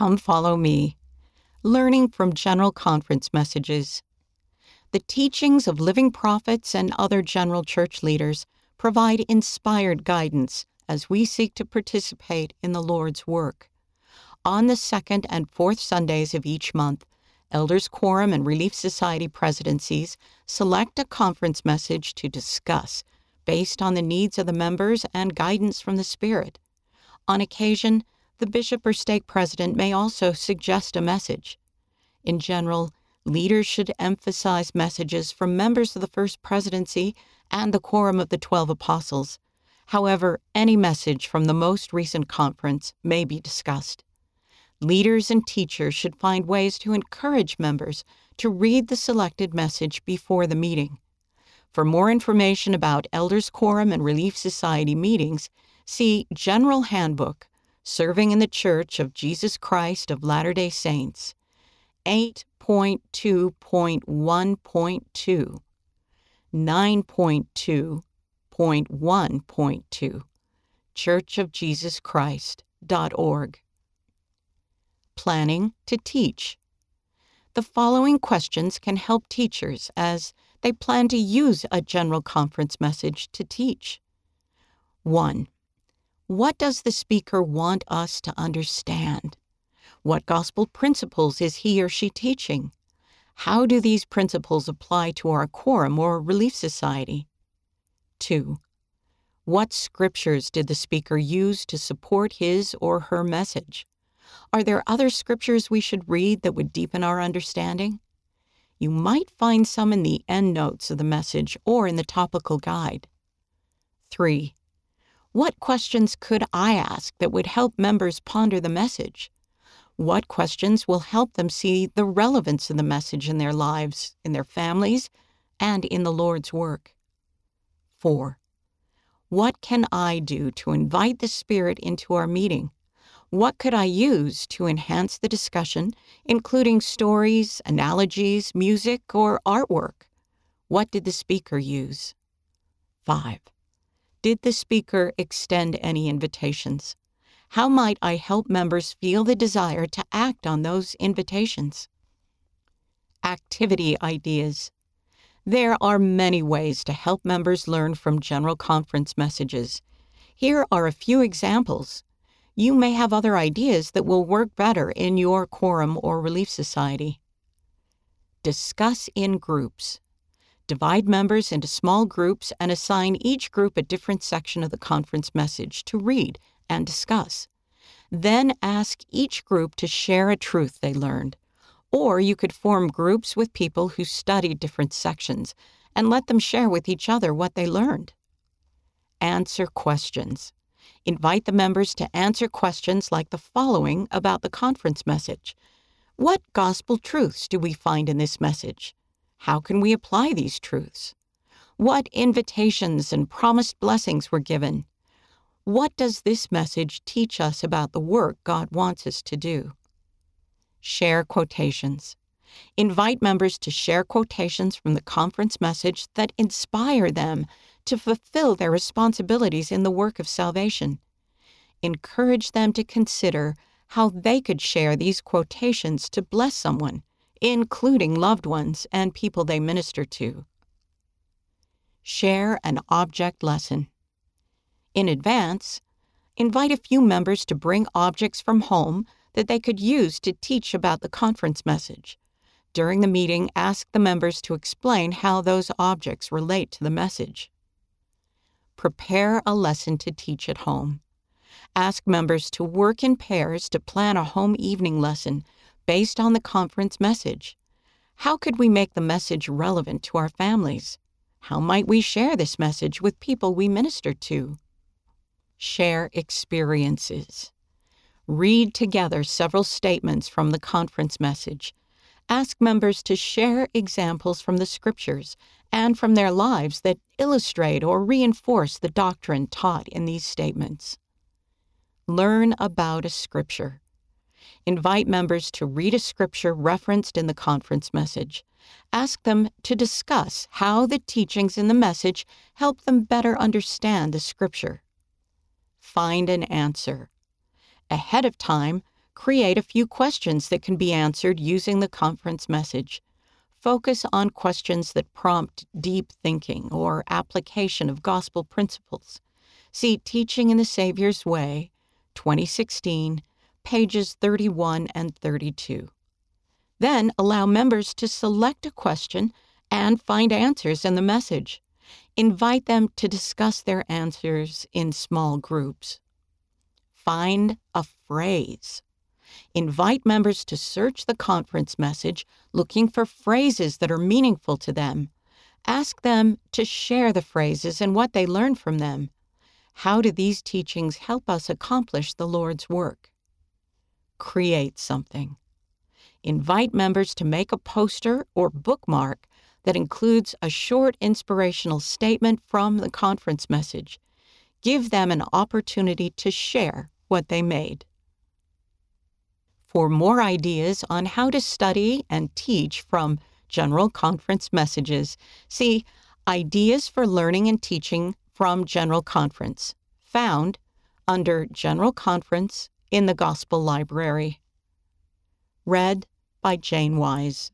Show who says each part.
Speaker 1: Come Follow Me Learning from General Conference Messages. The teachings of living prophets and other general church leaders provide inspired guidance as we seek to participate in the Lord's work. On the second and fourth Sundays of each month, Elders Quorum and Relief Society presidencies select a conference message to discuss based on the needs of the members and guidance from the Spirit. On occasion, the bishop or stake president may also suggest a message. In general, leaders should emphasize messages from members of the First Presidency and the Quorum of the Twelve Apostles. However, any message from the most recent conference may be discussed. Leaders and teachers should find ways to encourage members to read the selected message before the meeting. For more information about Elders Quorum and Relief Society meetings, see General Handbook Serving in the Church of Jesus Christ of Latter day Saints, 8.2.1.2, 9.2.1.2, churchofjesuschrist.org. Planning to teach. The following questions can help teachers as they plan to use a general conference message to teach. 1. What does the speaker want us to understand? What gospel principles is he or she teaching? How do these principles apply to our quorum or relief society? 2. What scriptures did the speaker use to support his or her message? Are there other scriptures we should read that would deepen our understanding? You might find some in the endnotes of the message or in the topical guide. 3. What questions could I ask that would help members ponder the message? What questions will help them see the relevance of the message in their lives, in their families, and in the Lord's work? 4. What can I do to invite the Spirit into our meeting? What could I use to enhance the discussion, including stories, analogies, music, or artwork? What did the speaker use? 5. Did the speaker extend any invitations? How might I help members feel the desire to act on those invitations? Activity ideas. There are many ways to help members learn from General Conference messages. Here are a few examples. You may have other ideas that will work better in your quorum or relief society. Discuss in groups. Divide members into small groups and assign each group a different section of the conference message to read and discuss. Then ask each group to share a truth they learned. Or you could form groups with people who studied different sections and let them share with each other what they learned. Answer questions. Invite the members to answer questions like the following about the conference message What gospel truths do we find in this message? How can we apply these truths? What invitations and promised blessings were given? What does this message teach us about the work God wants us to do? Share quotations. Invite members to share quotations from the conference message that inspire them to fulfill their responsibilities in the work of salvation. Encourage them to consider how they could share these quotations to bless someone including loved ones and people they minister to. Share an object lesson. In advance, invite a few members to bring objects from home that they could use to teach about the conference message. During the meeting, ask the members to explain how those objects relate to the message. Prepare a lesson to teach at home. Ask members to work in pairs to plan a home evening lesson based on the conference message. How could we make the message relevant to our families? How might we share this message with people we minister to? Share experiences. Read together several statements from the conference message. Ask members to share examples from the scriptures and from their lives that illustrate or reinforce the doctrine taught in these statements. Learn about a scripture invite members to read a scripture referenced in the conference message. Ask them to discuss how the teachings in the message help them better understand the scripture. Find an answer. Ahead of time, Create a few questions that can be answered using the conference message. Focus on questions that prompt deep thinking or application of gospel principles. See Teaching in the Savior's Way, 2016, pages 31 and 32. Then allow members to select a question and find answers in the message. Invite them to discuss their answers in small groups. Find a phrase. Invite members to search the conference message looking for phrases that are meaningful to them. Ask them to share the phrases and what they learned from them. How do these teachings help us accomplish the Lord's work? Create something. Invite members to make a poster or bookmark that includes a short inspirational statement from the conference message. Give them an opportunity to share what they made. For more ideas on how to study and teach from General Conference messages, see Ideas for Learning and Teaching from General Conference, found under General Conference in the Gospel Library. Read by Jane Wise.